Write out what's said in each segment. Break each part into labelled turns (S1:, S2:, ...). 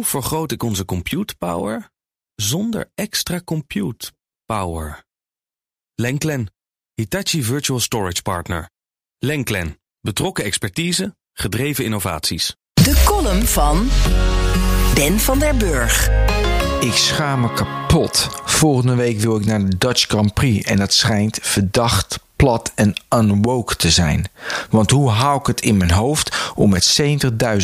S1: Hoe vergroot ik onze compute power zonder extra compute power? Lenklen, Hitachi Virtual Storage Partner. Lenklen, betrokken expertise, gedreven innovaties.
S2: De column van Ben van der Burg.
S3: Ik schaam me kapot. Volgende week wil ik naar de Dutch Grand Prix en dat schijnt verdacht plat en unwoke te zijn. Want hoe hou ik het in mijn hoofd om met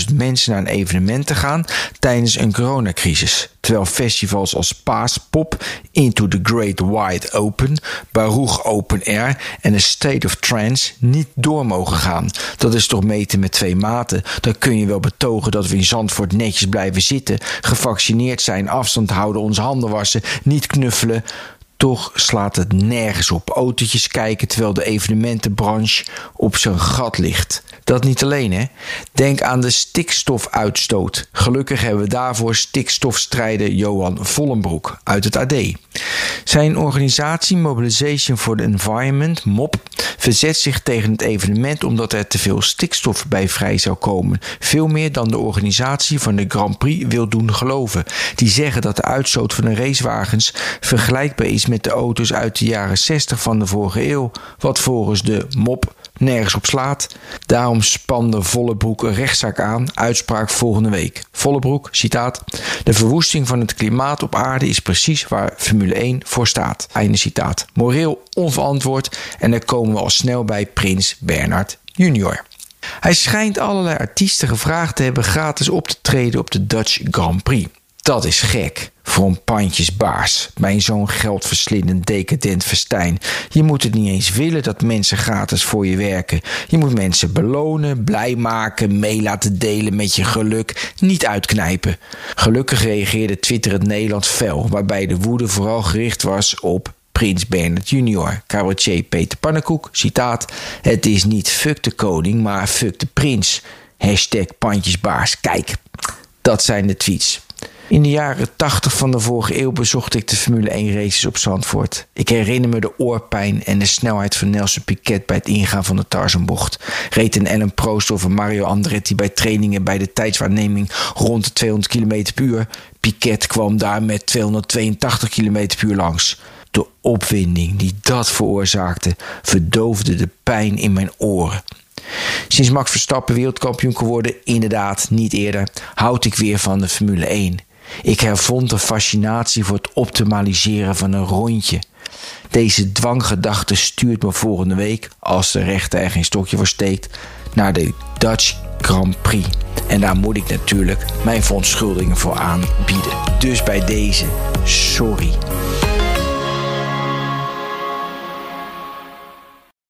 S3: 70.000 mensen naar een evenement te gaan tijdens een coronacrisis? Terwijl festivals als Paaspop, Into the Great Wide Open, Baruch Open Air en A State of Trance niet door mogen gaan. Dat is toch meten met twee maten. Dan kun je wel betogen dat we in Zandvoort netjes blijven zitten, gevaccineerd zijn, afstand houden, onze handen wassen, niet knuffelen. Toch slaat het nergens op. Autootjes kijken terwijl de evenementenbranche op zijn gat ligt. Dat niet alleen, hè? Denk aan de stikstofuitstoot. Gelukkig hebben we daarvoor stikstofstrijder Johan Vollenbroek uit het AD. Zijn organisatie Mobilization for the Environment, MOP, verzet zich tegen het evenement omdat er te veel stikstof bij vrij zou komen. Veel meer dan de organisatie van de Grand Prix wil doen geloven. Die zeggen dat de uitstoot van de racewagens vergelijkbaar is met de auto's uit de jaren 60 van de vorige eeuw, wat volgens de MOP nergens op slaat. Daarom spande Vollebroek een rechtszaak aan, uitspraak volgende week. Vollebroek, citaat: De verwoesting van het klimaat op aarde is precies waar Formule 1 voor staat. Einde citaat. Moreel onverantwoord en daar komen we al snel bij Prins Bernard Junior. Hij schijnt allerlei artiesten gevraagd te hebben gratis op te treden op de Dutch Grand Prix. Dat is gek voor een pandjesbaas bij zo'n geldverslindend decadent festijn. Je moet het niet eens willen dat mensen gratis voor je werken. Je moet mensen belonen, blij maken, mee laten delen met je geluk, niet uitknijpen. Gelukkig reageerde Twitter het Nederlands fel, waarbij de woede vooral gericht was op Prins Bernard Jr. Cabaretier Peter Pannenkoek, citaat... Het is niet fuck de koning, maar fuck de prins. Hashtag pandjesbaas. Kijk, dat zijn de tweets. In de jaren 80 van de vorige eeuw bezocht ik de Formule 1 races op Zandvoort. Ik herinner me de oorpijn en de snelheid van Nelson Piquet bij het ingaan van de Tarzanbocht. Reed een Ellen Prost of Mario Andretti bij trainingen bij de tijdswaarneming rond de 200 km per uur. Piquet kwam daar met 282 km per uur langs. De opwinding die dat veroorzaakte verdoofde de pijn in mijn oren. Sinds Max Verstappen wereldkampioen geworden, inderdaad niet eerder, houd ik weer van de Formule 1. Ik hervond de fascinatie voor het optimaliseren van een rondje. Deze dwanggedachte stuurt me volgende week, als de rechter er geen stokje voor steekt, naar de Dutch Grand Prix. En daar moet ik natuurlijk mijn verontschuldigingen voor aanbieden. Dus bij deze, sorry.